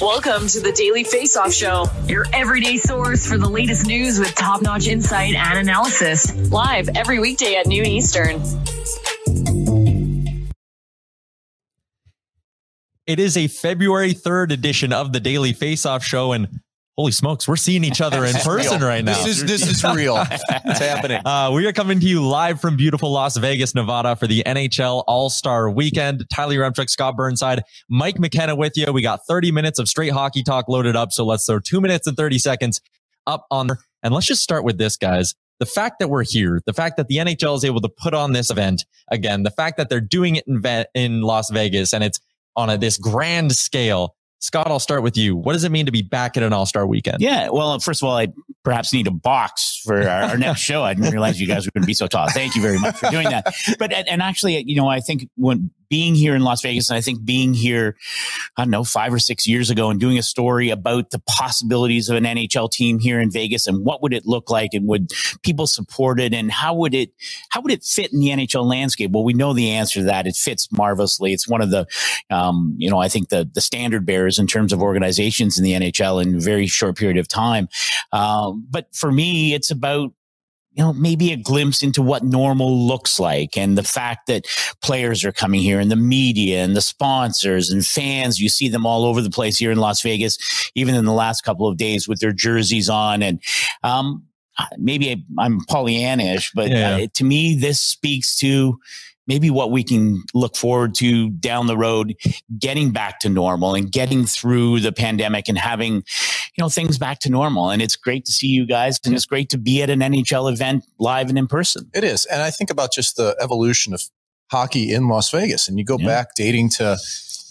Welcome to the Daily Face Off Show, your everyday source for the latest news with top notch insight and analysis. Live every weekday at noon Eastern. It is a February 3rd edition of the Daily Face Off Show, and holy smokes, we're seeing each other in person right now. This is this is real. it's happening. Uh, we are coming to you live from beautiful Las Vegas, Nevada for the NHL All Star Weekend. Tyler Yaremchuk, Scott Burnside, Mike McKenna with you. We got 30 minutes of straight hockey talk loaded up. So let's throw two minutes and 30 seconds up on there. And let's just start with this, guys. The fact that we're here, the fact that the NHL is able to put on this event again, the fact that they're doing it in, in Las Vegas and it's on a, this grand scale. Scott, I'll start with you. What does it mean to be back at an All Star Weekend? Yeah. Well, first of all, I perhaps need a box for our, our next show. I didn't realize you guys were going to be so tall. Thank you very much for doing that. But and actually, you know, I think when being here in Las Vegas, and I think being here, I don't know, five or six years ago, and doing a story about the possibilities of an NHL team here in Vegas, and what would it look like, and would people support it, and how would it how would it fit in the NHL landscape? Well, we know the answer to that. It fits marvelously. It's one of the, um, you know, I think the the standard bearers in terms of organizations in the NHL in a very short period of time. Um, but for me, it's about you know, maybe a glimpse into what normal looks like and the fact that players are coming here and the media and the sponsors and fans. You see them all over the place here in Las Vegas, even in the last couple of days with their jerseys on. And, um, maybe I'm Pollyannish, but Yeah. uh, to me, this speaks to maybe what we can look forward to down the road, getting back to normal and getting through the pandemic and having, you know, things back to normal. And it's great to see you guys and it's great to be at an NHL event live and in person. It is. And I think about just the evolution of hockey in Las Vegas. And you go Yeah. back dating to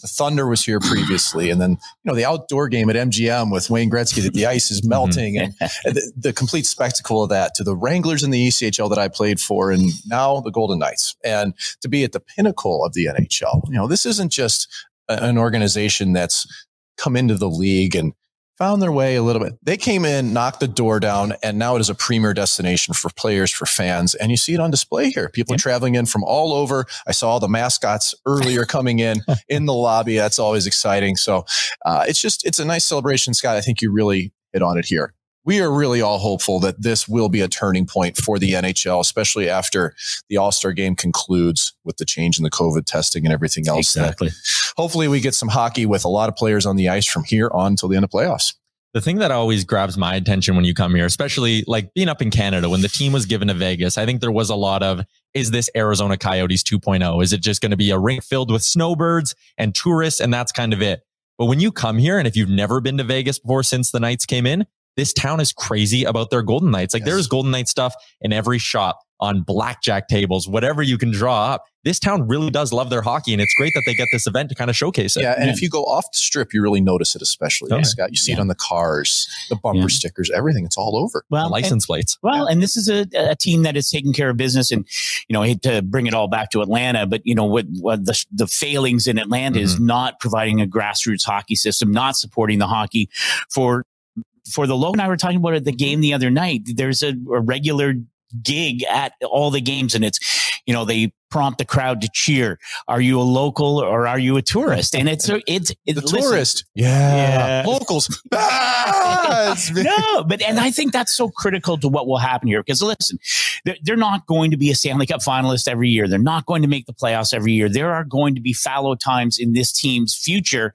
the Thunder was here previously. And then, you know, the outdoor game at MGM with Wayne Gretzky that the ice is mm-hmm. melting and, and the, the complete spectacle of that to the Wranglers in the ECHL that I played for and now the Golden Knights. And to be at the pinnacle of the NHL, you know, this isn't just an organization that's come into the league and found their way a little bit. They came in, knocked the door down, and now it is a premier destination for players, for fans. And you see it on display here. People Yep. traveling in from all over. I saw all the mascots earlier coming in in the lobby. That's always exciting. So uh, it's just, it's a nice celebration, Scott. I think you really hit on it here. We are really all hopeful that this will be a turning point for the NHL, especially after the All Star game concludes with the change in the COVID testing and everything else. Exactly. hopefully we get some hockey with a lot of players on the ice from here on until the end of playoffs. The thing that always grabs my attention when you come here, especially like being up in Canada, when the team was given to Vegas, I think there was a lot of, is this Arizona Coyotes 2.0? Is it just going to be a rink filled with snowbirds and tourists and that's kind of it? But when you come here and if you've never been to Vegas before since the Knights came in, this town is crazy about their Golden Knights. Like yes. there's Golden Knight stuff in every shop on blackjack tables, whatever you can draw up. This town really does love their hockey, and it's great that they get this event to kind of showcase it. Yeah, and yeah. if you go off the strip, you really notice it, especially okay. Scott. You see yeah. it on the cars, the bumper yeah. stickers, everything. It's all over. Well, the license and, plates. Well, and this is a, a, team that is taking care of business, and you know, I hate to bring it all back to Atlanta, but you know what? What the the failings in Atlanta mm-hmm. is not providing a grassroots hockey system, not supporting the hockey for for the low and I were talking about at the game the other night. There's a, a regular gig at all the games and it's you know they prompt the crowd to cheer. Are you a local or are you a tourist? And it's it's, it's the listen, tourist. Yeah, yeah. locals. Ah, no but and i think that's so critical to what will happen here because listen they're, they're not going to be a stanley cup finalist every year. They're not going to make the playoffs every year. There are going to be fallow times in this team's future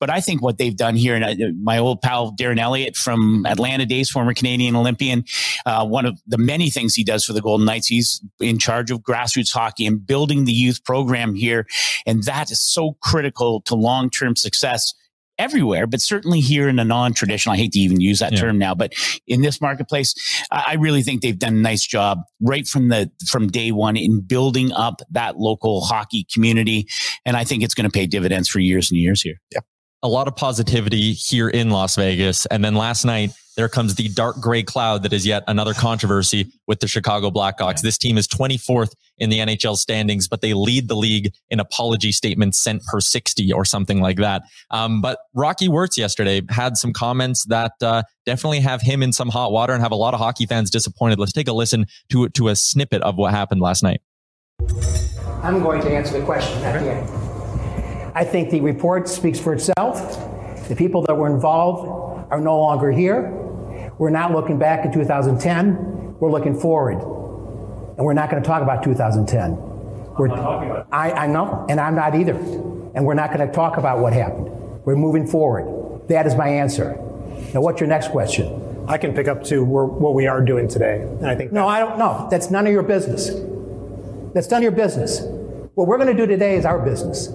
but I think what they've done here, and my old pal Darren Elliott from Atlanta days, former Canadian Olympian, uh, one of the many things he does for the Golden Knights, he's in charge of grassroots hockey and building the youth program here. And that is so critical to long term success everywhere, but certainly here in a non-traditional, I hate to even use that yeah. term now, but in this marketplace, I really think they've done a nice job right from the, from day one in building up that local hockey community. And I think it's going to pay dividends for years and years here. Yep a lot of positivity here in Las Vegas. And then last night, there comes the dark gray cloud that is yet another controversy with the Chicago Blackhawks. This team is 24th in the NHL standings, but they lead the league in apology statements sent per 60 or something like that. Um, but Rocky Wirtz yesterday had some comments that uh, definitely have him in some hot water and have a lot of hockey fans disappointed. Let's take a listen to, to a snippet of what happened last night. I'm going to answer the question at the end. I think the report speaks for itself. The people that were involved are no longer here. We're not looking back at 2010. We're looking forward. And we're not going to talk about 2010. We're, I, I know, and I'm not either. And we're not going to talk about what happened. We're moving forward. That is my answer. Now, what's your next question? I can pick up to what we are doing today. And I think no, I don't know. That's none of your business. That's none of your business. What we're going to do today is our business.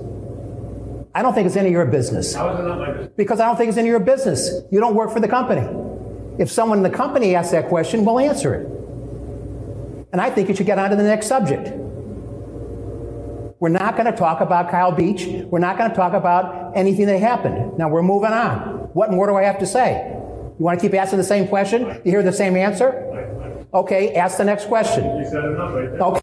I don't think it's any of your business. How is it not my business? Because I don't think it's any of your business. You don't work for the company. If someone in the company asks that question, we'll answer it. And I think you should get on to the next subject. We're not going to talk about Kyle Beach. We're not going to talk about anything that happened. Now we're moving on. What more do I have to say? You want to keep asking the same question? You hear the same answer? Okay, ask the next question. You said enough right there. Okay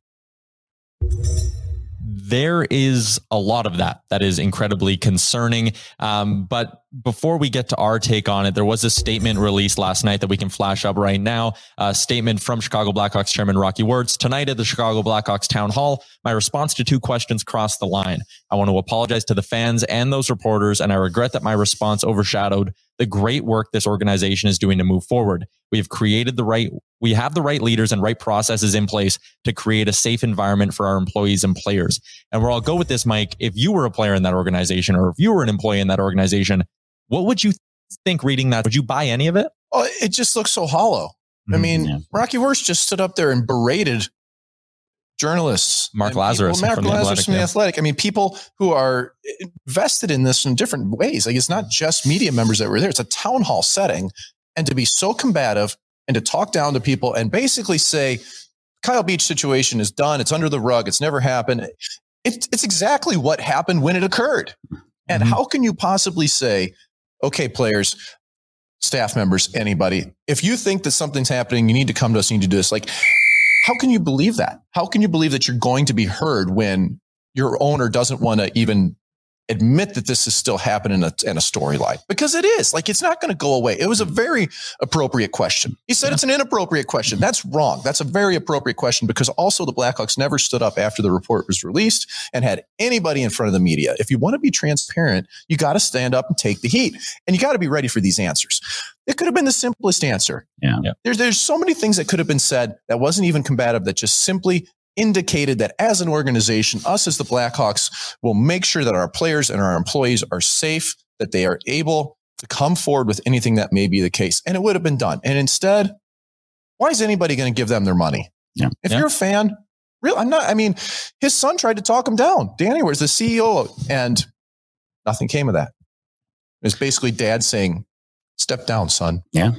there is a lot of that that is incredibly concerning. Um, but before we get to our take on it, there was a statement released last night that we can flash up right now. A statement from Chicago Blackhawks chairman Rocky Wirtz. Tonight at the Chicago Blackhawks town hall, my response to two questions crossed the line. I want to apologize to the fans and those reporters, and I regret that my response overshadowed the great work this organization is doing to move forward. We have created the right, we have the right leaders and right processes in place to create a safe environment for our employees and players. And where I'll go with this, Mike, if you were a player in that organization or if you were an employee in that organization, what would you think reading that? Would you buy any of it? Oh, it just looks so hollow. Mm-hmm. I mean, yeah. Rocky Wirtz just stood up there and berated journalists. Mark Lazerus, People, Mark from Lazerus the from the yeah. Athletic. I mean, people who are invested in this in different ways. Like it's not just media members that were there. It's a town hall setting. And to be so combative and to talk down to people and basically say, Kyle Beach situation is done. It's under the rug. It's never happened. It's, it's exactly what happened when it occurred. And mm-hmm. how can you possibly say, okay, players, staff members, anybody, if you think that something's happening, you need to come to us, you need to do this. Like, how can you believe that? How can you believe that you're going to be heard when your owner doesn't want to even admit that this is still happening in a, in a storyline because it is like it's not going to go away. It was a very appropriate question. He said yeah. it's an inappropriate question. That's wrong. That's a very appropriate question because also the Blackhawks never stood up after the report was released and had anybody in front of the media. If you want to be transparent, you got to stand up and take the heat and you got to be ready for these answers. It could have been the simplest answer. Yeah. There's, there's so many things that could have been said that wasn't even combative that just simply indicated that as an organization, us as the Blackhawks will make sure that our players and our employees are safe, that they are able to come forward with anything that may be the case. And it would have been done. And instead, why is anybody going to give them their money? Yeah. If yeah. you're a fan, Real, I'm not. I mean, his son tried to talk him down. Danny was the CEO, and nothing came of that. It's basically dad saying, "Step down, son." Yeah.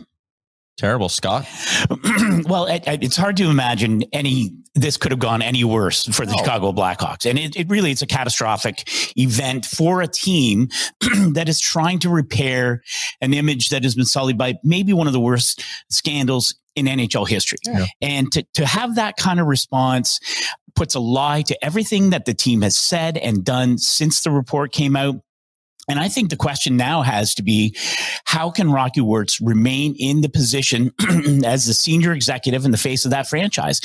Terrible, Scott. well, it, it's hard to imagine any this could have gone any worse for the No. Chicago Blackhawks, and it, it really it's a catastrophic event for a team that is trying to repair an image that has been sullied by maybe one of the worst scandals in NHL history, Yeah. and to to have that kind of response puts a lie to everything that the team has said and done since the report came out. And I think the question now has to be how can Rocky Wirtz remain in the position as the senior executive in the face of that franchise?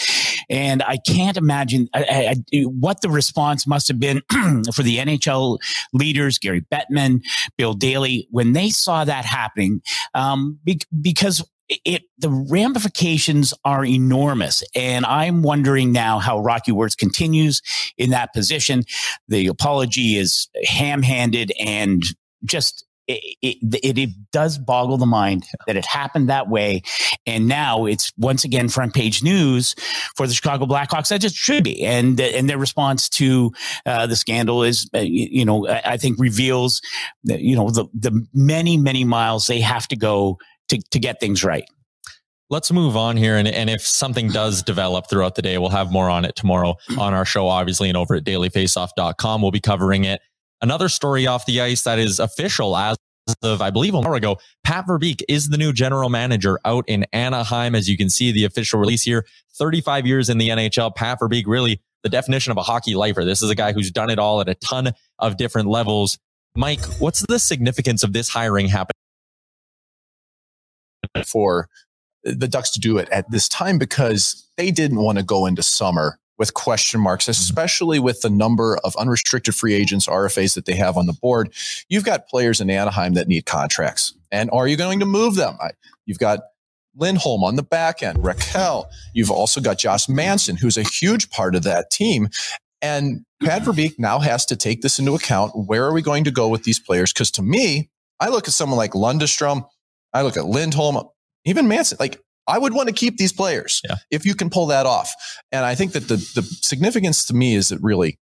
And I can't imagine I, I, what the response must have been for the NHL leaders, Gary Bettman, Bill Daly, when they saw that happening, um, be, because it the ramifications are enormous and i'm wondering now how rocky Wirtz continues in that position the apology is ham-handed and just it, it, it, does boggle the mind that it happened that way. And now it's once again front page news for the Chicago Blackhawks. That just should be. And, and their response to uh, the scandal is, uh, you know, I, I think reveals, you know, the, the many, many miles they have to go to, to get things right. Let's move on here. And, and if something does develop throughout the day, we'll have more on it tomorrow on our show, obviously, and over at dailyfaceoff.com. We'll be covering it. Another story off the ice that is official as of, I believe, an hour ago. Pat Verbeek is the new general manager out in Anaheim. As you can see, the official release here 35 years in the NHL. Pat Verbeek, really the definition of a hockey lifer. This is a guy who's done it all at a ton of different levels. Mike, what's the significance of this hiring happening? For the Ducks to do it at this time because they didn't want to go into summer with question marks, mm-hmm. especially with the number of unrestricted free agents, RFAs that they have on the board. You've got players in Anaheim that need contracts. And are you going to move them? You've got Lindholm on the back end, Rakell. You've also got Josh Manson, who's a huge part of that team. And Pat Verbeek now has to take this into account. Where are we going to go with these players? Because to me, I look at someone like Lundestrom, I look at Lindholm, even Manson. Like I would want to keep these players yeah. if you can pull that off. And I think that the the significance to me is that really,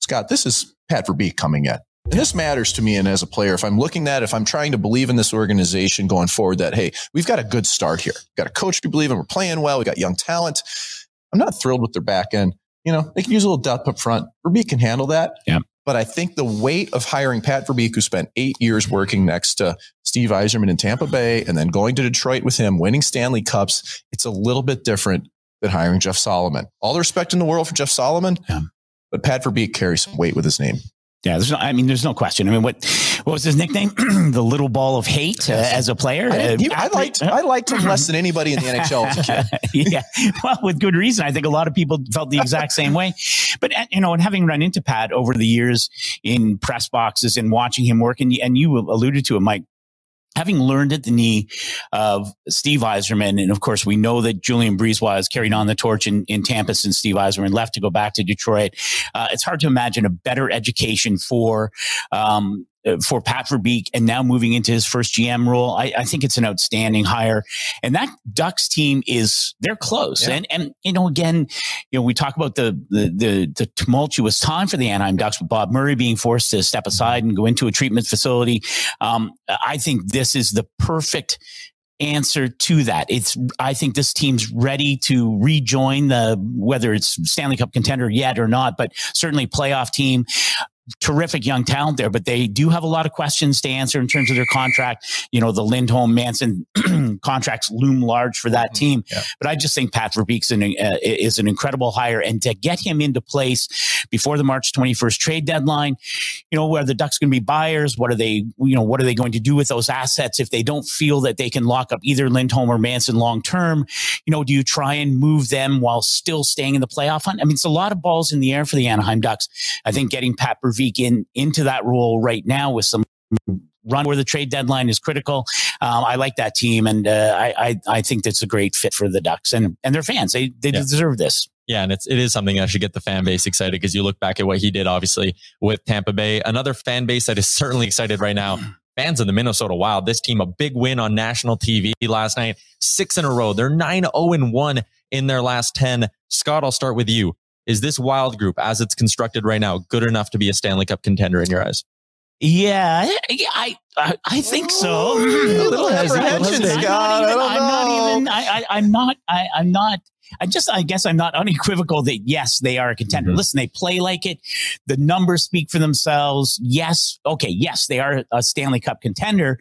Scott, this is Pat Verbeek coming in. And this matters to me and as a player, if I'm looking at, if I'm trying to believe in this organization going forward, that, hey, we've got a good start here. We've got a coach we believe in. We're playing well. We got young talent. I'm not thrilled with their back end. You know, they can use a little depth up front. Verbeek can handle that. Yeah. But I think the weight of hiring Pat Verbeek, who spent eight years working next to Steve Yzerman in Tampa Bay and then going to Detroit with him, winning Stanley Cups, it's a little bit different than hiring Jeff Solomon. All the respect in the world for Jeff Solomon, yeah. but Pat Verbeek carries some weight with his name. Yeah, there's no, I mean, there's no question. I mean, what what was his nickname? the little ball of hate uh, as a player. I, uh, I liked I liked him less than anybody in the NHL as a kid. yeah, well, with good reason. I think a lot of people felt the exact same way. But uh, you know, and having run into Pat over the years in press boxes and watching him work, and, and you alluded to it, Mike. Having learned at the knee of Steve Yzerman, and of course we know that Julien BriseBois has carried on the torch in, in Tampa since Steve Yzerman left to go back to Detroit. Uh, it's hard to imagine a better education for um, for Pat Verbeek and now moving into his first GM role. I, I, think it's an outstanding hire. And that Ducks team is, they're close. Yeah. And, and, you know, again, you know, we talk about the, the, the, the, tumultuous time for the Anaheim Ducks with Bob Murray being forced to step aside and go into a treatment facility. Um, I think this is the perfect answer to that. It's, I think this team's ready to rejoin the, whether it's Stanley Cup contender yet or not, but certainly playoff team terrific young talent there, but they do have a lot of questions to answer in terms of their contract. You know, the Lindholm Manson contracts loom large for that team. Yeah. But I just think Pat Verbeek's an, uh, is an incredible hire. And to get him into place before the March 21st trade deadline, you know, where the Ducks going to be buyers, what are they, you know, what are they going to do with those assets if they don't feel that they can lock up either Lindholm or Manson long term? You know, do you try and move them while still staying in the playoff hunt? I mean, it's a lot of balls in the air for the Anaheim Ducks. I think getting Pat Verbeek in into that role right now with some run where the trade deadline is critical. Um, I like that team, and uh, I, I, I think that's a great fit for the Ducks and and their fans. They they yeah. deserve this. Yeah, and it's it is something that should get the fan base excited because you look back at what he did, obviously with Tampa Bay. Another fan base that is certainly excited right now. Fans of the Minnesota Wild. This team a big win on national TV last night, six in a row. They're nine zero and one in their last ten. Scott, I'll start with you. Is this wild group, as it's constructed right now, good enough to be a Stanley Cup contender in your eyes? Yeah, I I, I think so. a little apprehension, I'm Scott. not even. I'm not even. I, I, I'm not. I, I'm not. I just. I guess I'm not unequivocal that yes, they are a contender. Mhm. Listen, they play like it. The numbers speak for themselves. Yes. Okay. Yes, they are a Stanley Cup contender.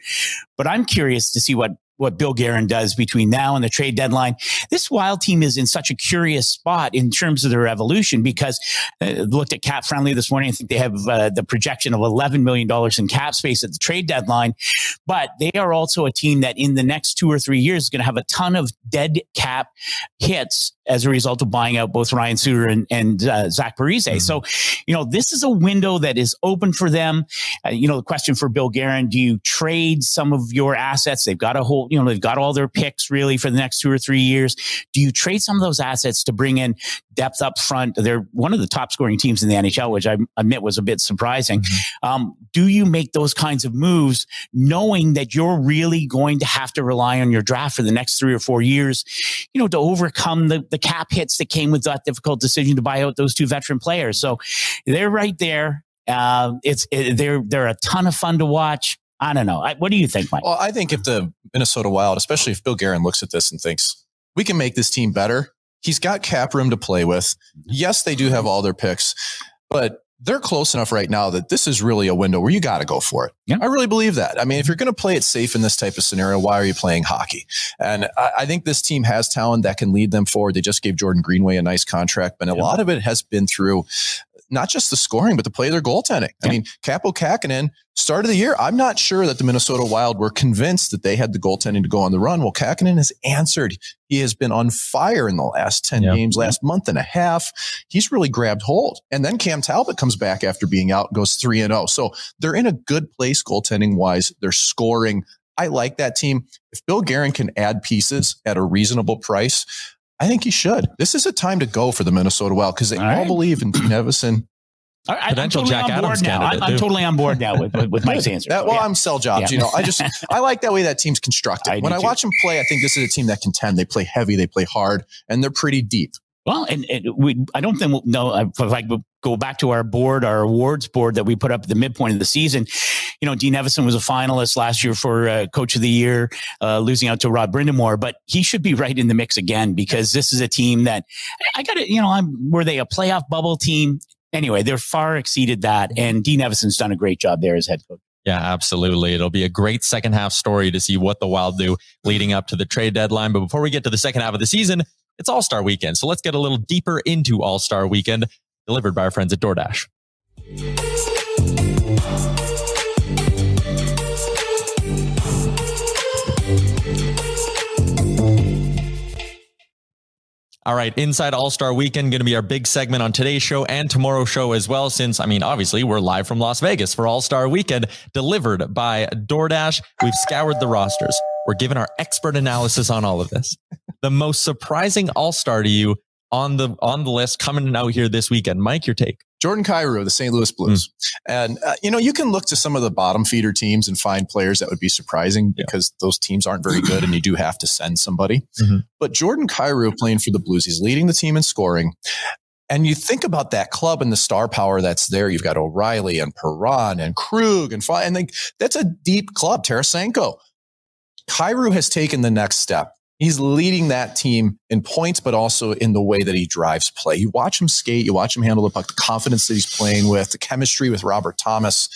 But I'm curious to see what what Bill Guerin does between now and the trade deadline. This Wild team is in such a curious spot in terms of their evolution because uh, looked at cap friendly this morning. I think they have uh, the projection of $11 million in cap space at the trade deadline, but they are also a team that in the next two or three years is going to have a ton of dead cap hits as a result of buying out both Ryan Suter and, and uh, Zach Parise. So, you know, this is a window that is open for them. Uh, you know, the question for Bill Guerin, do you trade some of your assets? They've got a whole, you know, they've got all their picks really for the next two or three years. Do you trade some of those assets to bring in depth up front? They're one of the top scoring teams in the NHL, which I admit was a bit surprising. Um, do you make those kinds of moves knowing that you're really going to have to rely on your draft for the next three or four years, you know, to overcome the, the cap hits that came with that difficult decision to buy out those two veteran players? So they're right there. Uh, it's it, they're they're a ton of fun to watch. I don't know. I, what do you think, Mike? Well, I think if the Minnesota Wild, especially if Bill Guerin looks at this and thinks we can make this team better, he's got cap room to play with. Mm-hmm. Yes, they do have all their picks, but they're close enough right now that this is really a window where you got to go for it. Yeah. I really believe that. I mean, if you're going to play it safe in this type of scenario, why are you playing hockey? And I, I think this team has talent that can lead them forward. They just gave Jordan Greenway a nice contract, but a Yeah. lot of it has been through not just the scoring, but the play of their goaltending. I mean, Kaapo Kahkonen, start of the year, I'm not sure that the Minnesota Wild were convinced that they had the goaltending to go on the run. Well, Kahkonen has answered. He has been on fire in the last 10 Yeah. games, last month and a half. He's really grabbed hold. And then Cam Talbot comes back after being out, and goes 3 and 0. So they're in a good place goaltending wise. They're scoring. I like that team. If Bill Guerin can add pieces at a reasonable price, I think he should. This is a time to go for the Minnesota Wild because they All all, right. believe in Dean Evason. I, I'm totally Jack on board Adams now. I'm, I'm totally on board now with, with, with Mike's answer. That, well, Yeah. I'm sell jobs. Yeah. You know, I just I like that way that team's constructed. I when I too. watch them play, I think this is a team that contend. They play heavy, they play hard, and they're pretty deep. Well, and, and we, I don't think we'll, no. If I go back to our board, our awards board that we put up at the midpoint of the season, you know, Dean Evason was a finalist last year for uh, Coach of the Year, uh, losing out to Rod Brind'Amour, but he should be right in the mix again because this is a team that I got to, you know, I'm were they a playoff bubble team? Anyway, they're far exceeded that, and Dean Evason's done a great job there as head coach. Yeah, absolutely. It'll be a great second half story to see what the Wild do leading up to the trade deadline. But before we get to the second half of the season, it's All Star Weekend. So let's get a little deeper into All Star Weekend, delivered by our friends at DoorDash. All right, inside All Star Weekend, going to be our big segment on today's show and tomorrow's show as well. Since, I mean, obviously, we're live from Las Vegas for All Star Weekend, delivered by DoorDash. We've scoured the rosters. We're giving our expert analysis on all of this. The most surprising All Star to you on the on the list coming out here this weekend, Mike, your take. Jordan Kyrou, the St. Louis Blues. And, uh, you know, you can look to some of the bottom feeder teams and find players that would be surprising Yeah. because those teams aren't very good and you do have to send somebody. Mhm. But Jordan Kyrou playing for the Blues, he's leading the team in scoring. And you think about that club and the star power that's there. You've got O'Reilly and Perron and Krug and and like, that's a deep club. Tarasenko. Kyrou has taken the next step. He's leading that team in points, but also in the way that he drives play. You watch him skate, you watch him handle the puck, the confidence that he's playing with, the chemistry with Robert Thomas.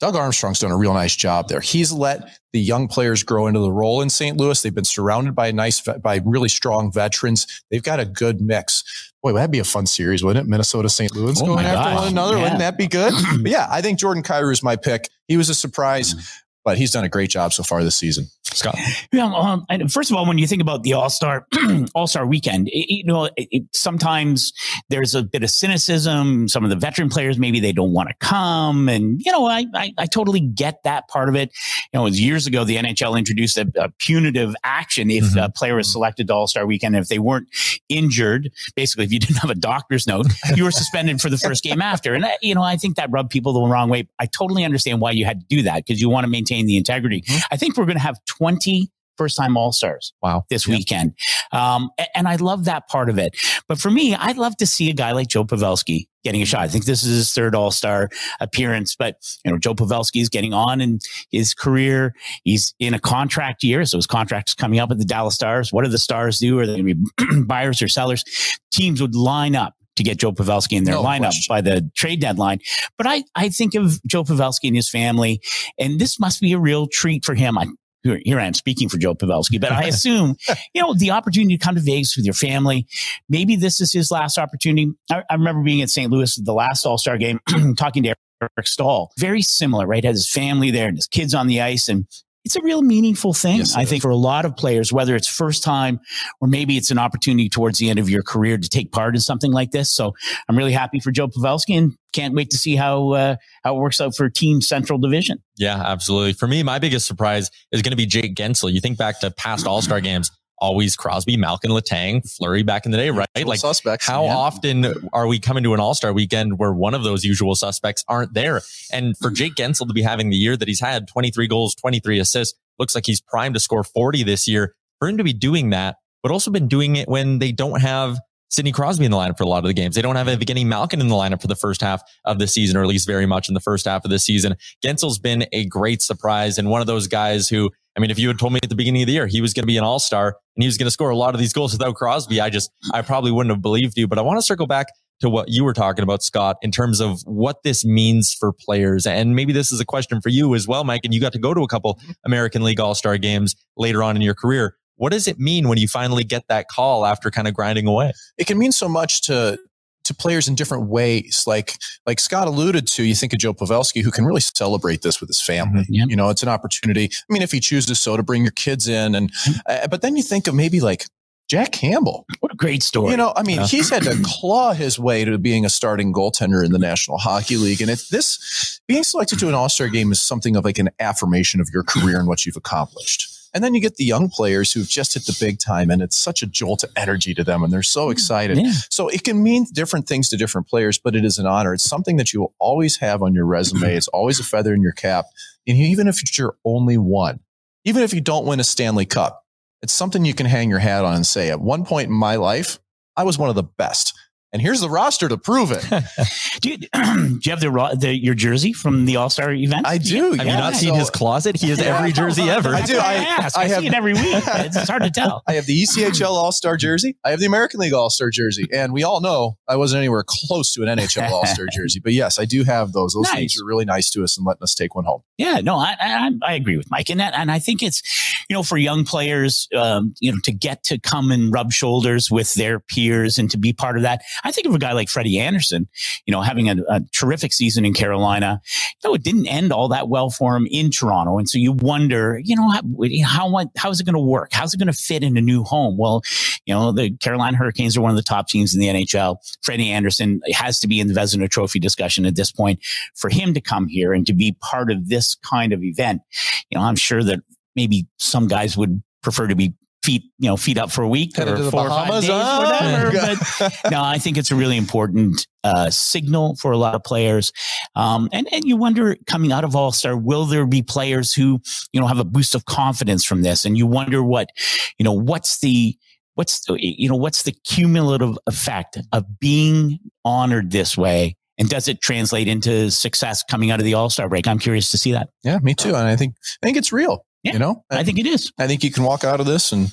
Doug Armstrong's done a real nice job there. He's let the young players grow into the role in St. Louis. They've been surrounded by nice, by really strong veterans. They've got a good mix. Boy, that'd be a fun series, wouldn't it? Minnesota, St. Louis Oh going after gosh. one another. Yeah. Wouldn't that be good? but yeah, I think Jordan Kyrou is my pick. He was a surprise, mm. But he's done a great job so far this season. Scott. Yeah. Um, and first of all, when you think about the All Star All Star Weekend, it, you know, it, it, sometimes there's a bit of cynicism. Some of the veteran players maybe they don't want to come, and you know, I, I I totally get that part of it. You know, it was years ago the NHL introduced a, a punitive action if Mhm. a player was selected to All Star Weekend if they weren't injured. Basically, if you didn't have a doctor's note, you were suspended for the first game after. And uh, you know, I think that rubbed people the wrong way. I totally understand why you had to do that because you want to maintain the integrity. I think we're going to have 20 first time All Stars. Wow. This yeah. weekend. Um, and I love that part of it. But for me, I'd love to see a guy like Joe Pavelski getting a shot. I think this is his third All Star appearance, but you know, Joe Pavelski is getting on in his career. He's in a contract year, so his contract is coming up at the Dallas Stars. What do the Stars do? Are they going to be buyers or sellers? Teams would line up to get Joe Pavelski in their no lineup question. by the trade deadline. But I, I think of Joe Pavelski and his family, and this must be a real treat for him. I, here I am speaking for Joe Pavelski, but I assume, you know, the opportunity to come to Vegas with your family, maybe this is his last opportunity. I, I remember being at St. Louis at the last All Star game, talking to Eric Staal. Very similar, right? Has his family there and his kids on the ice. And it's a real meaningful thing. Yes, I think for a lot of players, whether it's first time or maybe it's an opportunity towards the end of your career to take part in something like this. So I'm really happy for Joe Pavelski and can't wait to see how uh, how it works out for Team Central Division. Yeah, absolutely. For me, my biggest surprise is going to be Jake Guentzel. You think back to past All Star games always Crosby, Malkin, Letang, Fleury back in the day, right? Like suspects. How yeah. often are we coming to an All Star weekend where one of those usual suspects aren't there? And for hmm. Jake Guentzel to be having the year that he's had, 23 goals, 23 assists, looks like he's primed to score 40 this year. For him to be doing that, but also been doing it when they don't have Sidney Crosby in the lineup for a lot of the games. They don't have Evgeny Malkin in the lineup for the first half of the season, or at least very much in the first half of the season. Guentzel's been a great surprise and one of those guys who, I mean, if you had told me at the beginning of the year he was going to be an all star and he was going to score a lot of these goals without Crosby, I just, I probably wouldn't have believed you. But I want to circle back to what you were talking about, Scott, in terms of what this means for players. And maybe this is a question for you as well, Mike. And you got to go to a couple American League All Star games later on in your career. What does it mean when you finally get that call after kind of grinding away? It can mean so much to to players in different ways. Like like Scott alluded to, you think of Joe Pavelski, who can really celebrate this with his family. Mm-hmm. Yep. You know, it's an opportunity. I mean, if he chooses so to bring your kids in, and mm-hmm. uh, but then you think of maybe like Jack Campbell. What a great story. You know, I mean, he's had to claw his way to being a starting goaltender in the National Hockey League. And it's this being selected to an All Star game is something of like an affirmation of your career and what you've accomplished. And then you get the young players who've just hit the big time and it's such a jolt of energy to them and they're so mm, excited. Yeah. So it can mean different things to different players, but it is an honor. It's something that you will always have on your resume. It's always a feather in your cap. And even if it's your only one, even if you don't win a Stanley Cup, it's something you can hang your hat on and say, at one point in my life, I was one of the best and here's the roster to prove it. do, you, do, you, have the, the, your jersey from the All Star event? I do. Have yeah. you not seen his closet? He has every jersey ever. I do. I, I, I, I have, see it every week. It's hard to tell. I have the ECHL All Star jersey. I have the American League All Star jersey, and we all know I wasn't anywhere close to an NHL All Star jersey. But yes, I do have those. Those nice. things are really nice to us and letting us take one home. Yeah, no, I, I, I agree with Mike, and that, and I think it's you know for young players, um, you know, to get to come and rub shoulders with their peers and to be part of that. I think of a guy like Freddie Andersen, you know, having a, a terrific season in Carolina, though it didn't end all that well for him in Toronto. And so you wonder, you know, how, how, how is it going to work? How's it going to fit in a new home? Well, you know, the Carolina Hurricanes are one of the top teams in the NHL. Freddie Andersen has to be in the Vezina Trophy discussion at this point for him to come here and to be part of this kind of event. You know, I'm sure that maybe some guys would prefer to be feet, you know, feet up for a week Headed or four Bahamas, or five days, whatever. but no, I think it's a really important uh, signal for a lot of players. Um, and, and you wonder coming out of All Star, will there be players who, you know, have a boost of confidence from this? And you wonder what, you know, what's the, what's the, you know, what's the cumulative effect of being honored this way? And does it translate into success coming out of the All Star break? I'm curious to see that. Yeah, me too. And I think I think it's real. Yeah, you know, I, I think it is. I think you can walk out of this and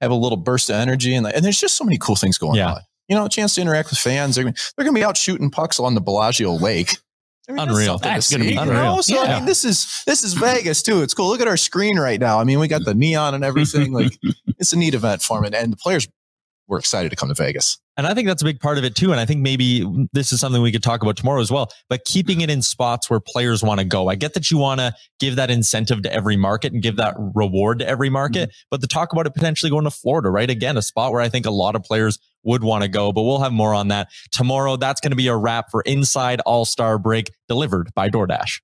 have a little burst of energy, and, and there's just so many cool things going yeah. on. You know, a chance to interact with fans. They're, they're going to be out shooting pucks on the Bellagio Lake. I mean, unreal. That's, going to be unreal. Know? So yeah. I mean, this is this is Vegas too. It's cool. Look at our screen right now. I mean, we got the neon and everything. Like, it's a neat event for them, and the players were excited to come to Vegas. And I think that's a big part of it too. And I think maybe this is something we could talk about tomorrow as well, but keeping it in spots where players want to go. I get that you want to give that incentive to every market and give that reward to every market, mm-hmm. but to talk about it potentially going to Florida, right? Again, a spot where I think a lot of players would want to go, but we'll have more on that tomorrow. That's going to be a wrap for Inside All Star Break delivered by DoorDash.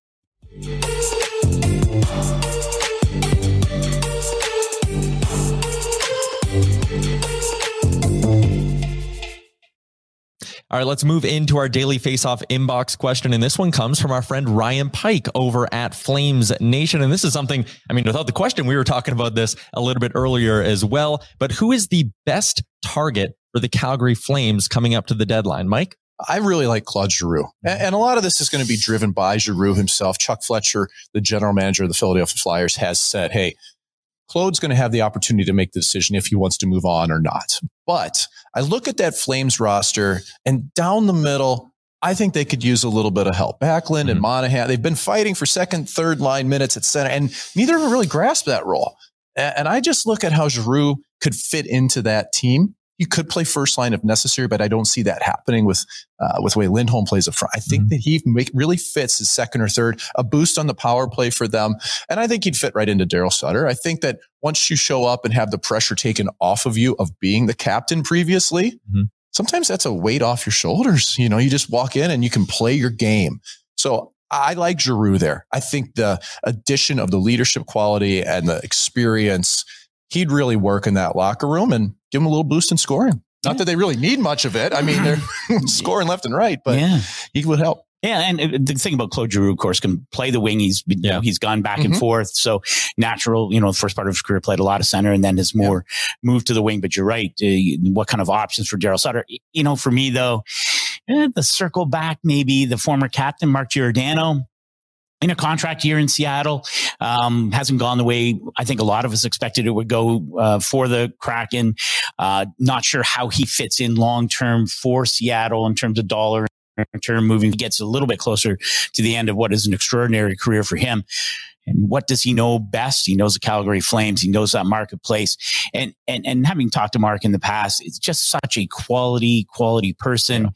All right, let's move into our daily face-off inbox question. And this one comes from our friend Ryan Pike over at Flames Nation. And this is something, I mean, without the question, we were talking about this a little bit earlier as well. But who is the best target for the Calgary Flames coming up to the deadline? Mike? I really like Claude Giroux. And a lot of this is going to be driven by Giroux himself. Chuck Fletcher, the general manager of the Philadelphia Flyers, has said, hey, Claude's going to have the opportunity to make the decision if he wants to move on or not. But I look at that Flames roster and down the middle, I think they could use a little bit of help. Backlund mm-hmm. and Monahan, they've been fighting for second, third line minutes at center, and neither of them really grasp that role. And I just look at how Giroux could fit into that team. He could play first line if necessary, but I don't see that happening with uh, with the way Lindholm plays up front. I think mm-hmm. that he make, really fits as second or third, a boost on the power play for them, and I think he'd fit right into Daryl Sutter. I think that once you show up and have the pressure taken off of you of being the captain previously, mm-hmm. sometimes that's a weight off your shoulders. You know, you just walk in and you can play your game. So I like Giroux there. I think the addition of the leadership quality and the experience, he'd really work in that locker room and give him a little boost in scoring. Not yeah. that they really need much of it. I mean, they're scoring left and right, but yeah. he would help. Yeah, and uh, the thing about Claude Giroux, of course, can play the wing. He's you know, he's gone back mm-hmm. and forth, so natural. You know, the first part of his career played a lot of center, and then has more yeah. moved to the wing. But you're right. Uh, what kind of options for Daryl Sutter? You know, for me though, eh, the circle back, maybe the former captain Mark Giordano in a contract year in Seattle. Um, hasn't gone the way I think a lot of us expected it would go uh, for the Kraken. Uh, not sure how he fits in long term for Seattle in terms of dollar term moving. Gets a little bit closer to the end of what is an extraordinary career for him. And what does he know best? He knows the Calgary Flames. He knows that marketplace. And and and having talked to Mark in the past, it's just such a quality, quality person. Yeah.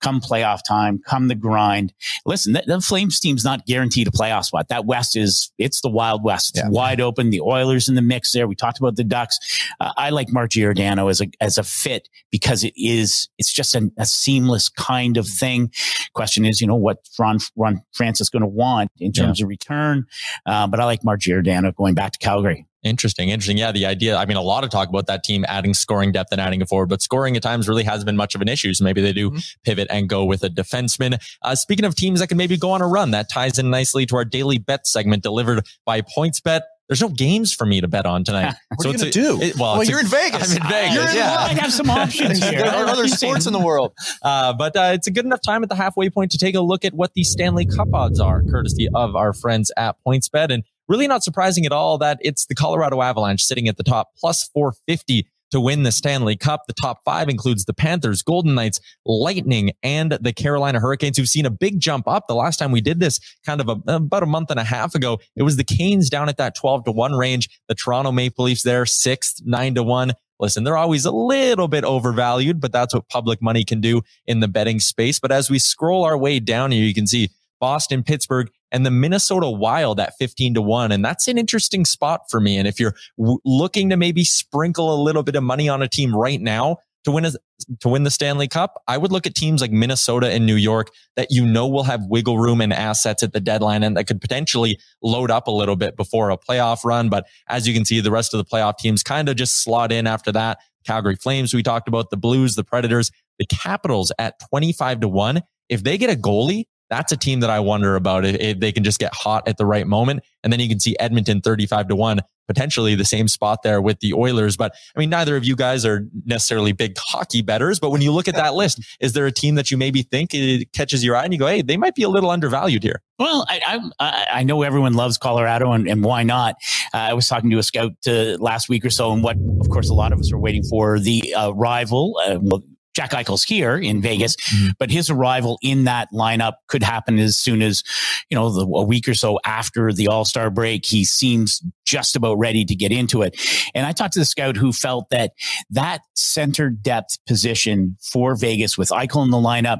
Come playoff time, come the grind. Listen, the, the, Flames team's not guaranteed a playoff spot. That West is it's the Wild West. It's yeah. wide open. The Oilers in the mix there. We talked about the Ducks. Uh, I like Mark Giordano as a as a fit because it is it's just a, a seamless kind of thing. Question is, you know, what Ron Ron Francis going to want in terms yeah. of return. Uh, but I like Mark Giordano going back to Calgary. Interesting, interesting. Yeah, the idea. I mean, a lot of talk about that team adding scoring depth and adding a forward, but scoring at times really hasn't been much of an issue. So maybe they do mm-hmm. pivot and go with a defenseman. Uh, speaking of teams that can maybe go on a run, that ties in nicely to our daily bet segment delivered by PointsBet. There's no games for me to bet on tonight. what so are you going to do? It, well, well you're a, in Vegas. I'm in Vegas. You're in, yeah, I have some options here. there are other sports in the world, uh, but uh, it's a good enough time at the halfway point to take a look at what the Stanley Cup odds are, courtesy of our friends at PointsBet. And really not surprising at all that it's the Colorado Avalanche sitting at the top, plus 450 to win the Stanley Cup. The top five includes the Panthers, Golden Knights, Lightning, and the Carolina Hurricanes, who've seen a big jump up. The last time we did this kind of a, about a month and a half ago, it was the Canes down at that 12 to 1 range. The Toronto Maple Leafs there, sixth, nine to 1. Listen, they're always a little bit overvalued, but that's what public money can do in the betting space. But as we scroll our way down here, you can see Boston, Pittsburgh, and the Minnesota Wild at 15 to 1. And that's an interesting spot for me. And if you're w- looking to maybe sprinkle a little bit of money on a team right now to win a, to win the Stanley Cup, I would look at teams like Minnesota and New York that you know will have wiggle room and assets at the deadline and that could potentially load up a little bit before a playoff run. But as you can see, the rest of the playoff teams kind of just slot in after that. Calgary Flames, we talked about the Blues, the Predators, the Capitals at 25 to 1. If they get a goalie that's a team that I wonder about if, if, they can just get hot at the right moment. And then you can see Edmonton 35 to 1, potentially the same spot there with the Oilers. But I mean, neither of you guys are necessarily big hockey betters. But when you look at that list, is there a team that you maybe think it catches your eye and you go, hey, they might be a little undervalued here? Well, I, I, I know everyone loves Colorado, and, and why not? Uh, I was talking to a scout uh, last week or so, and what, of course, a lot of us are waiting for the uh, rival. Uh, well, Jack Eichel's here in Vegas, mm-hmm. but his arrival in that lineup could happen as soon as, you know, the, a week or so after the All Star break. He seems just about ready to get into it. And I talked to the scout who felt that that center depth position for Vegas with Eichel in the lineup,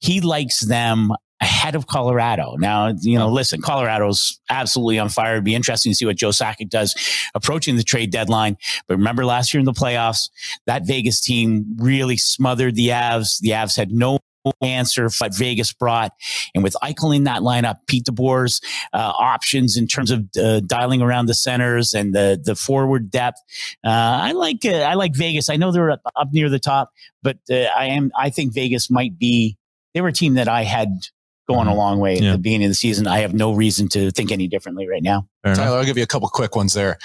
he likes them ahead of Colorado. Now, you know, listen, Colorado's absolutely on fire. It'd be interesting to see what Joe Sakic does approaching the trade deadline. But remember last year in the playoffs, that Vegas team really smothered the Avs. The Avs had no answer what Vegas brought. And with Eichel in that lineup, Pete DeBoer's uh, options in terms of uh, dialing around the centers and the the forward depth, uh, I like uh, I like Vegas. I know they're up, up near the top, but uh, I am I think Vegas might be. They were a team that I had going a mm-hmm. long way at the beginning of the season. I have no reason to think any differently right now. Fair enough. Tyler, I'll give you a couple quick ones there.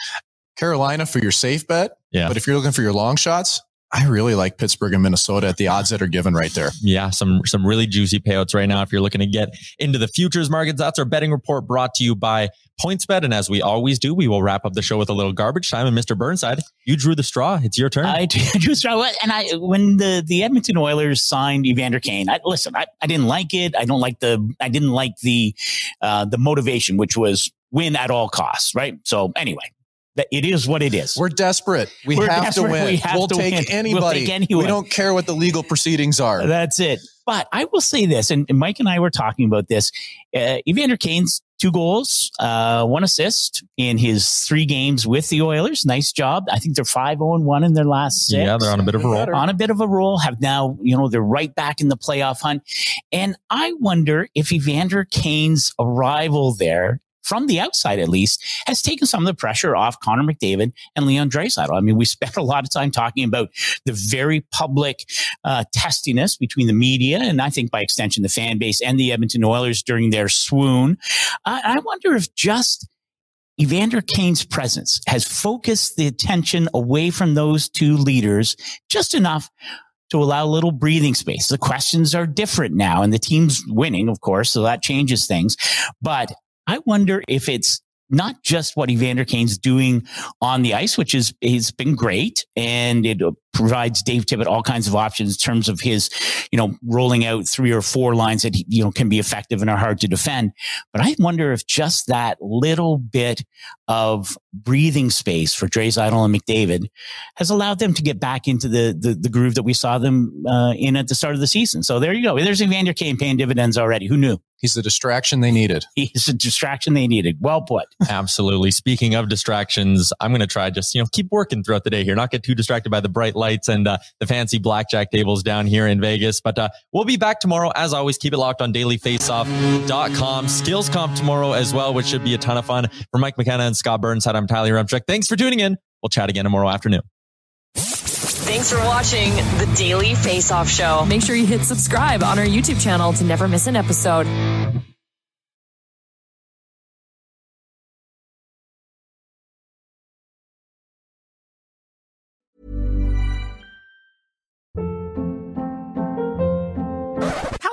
Carolina for your safe bet. Yeah. But if you're looking for your long shots, I really like Pittsburgh and Minnesota at the odds that are given right there. Yeah, some some really juicy payouts right now. If you're looking to get into the futures markets, that's our betting report brought to you by PointsBet. And as we always do, we will wrap up the show with a little garbage time. And Mr. Burnside, you drew the straw. It's your turn. I just and I when the the Edmonton Oilers signed Evander Kane, I listen, I, I didn't like it. I don't like the I didn't like the uh the motivation, which was win at all costs, right? So anyway, that it is what it is. We're desperate. We We're have desperate. to win. We have will to take win. We'll anybody. take anyone. We don't care what the legal proceedings are. That's it. But I will say this, and, and Mike and I were talking about this. Uh, Evander Kane's two goals, uh, one assist in his three games with the Oilers. Nice job. I think they're 5 0 1 in their last six. yeah, they're on a bit of a roll. on a bit of a roll, have now, you know, they're right back in the playoff hunt. And I wonder if Evander Kane's arrival there, from the outside at least, has taken some of the pressure off Connor McDavid and Leon Draisaitl. I mean, we spent a lot of time talking about the very public uh, testiness between the media and I think by extension the fan base and the Edmonton Oilers during their swoon. I, I wonder if just Evander Kane's presence has focused the attention away from those two leaders just enough to allow a little breathing space. The questions are different now and the team's winning, of course, so that changes things. But I wonder if it's not just what Evander Kane's doing on the ice, which is has been great, and it provides Dave Tippett all kinds of options in terms of his, you know, rolling out three or four lines that you know can be effective and are hard to defend. But I wonder if just that little bit of breathing space for Draisaitl and McDavid has allowed them to get back into the the, the groove that we saw them uh, in at the start of the season. So there you go. There's Evander Kane paying dividends already. Who knew? He's the distraction they needed. He's a distraction they needed. Well put. Absolutely. Speaking of distractions, I'm going to try just, you know, keep working throughout the day here, not get too distracted by the bright lights and uh, the fancy blackjack tables down here in Vegas. But uh, we'll be back tomorrow. As always, keep it locked on dailyfaceoff.com. Skills comp tomorrow as well, which should be a ton of fun. For Mike McKenna and Scott Burnside, I'm Tyler Yaremchuk. Thanks for tuning in. We'll chat again tomorrow afternoon. Thanks for watching the Daily Face Off Show. Make sure you hit subscribe on our YouTube channel to never miss an episode.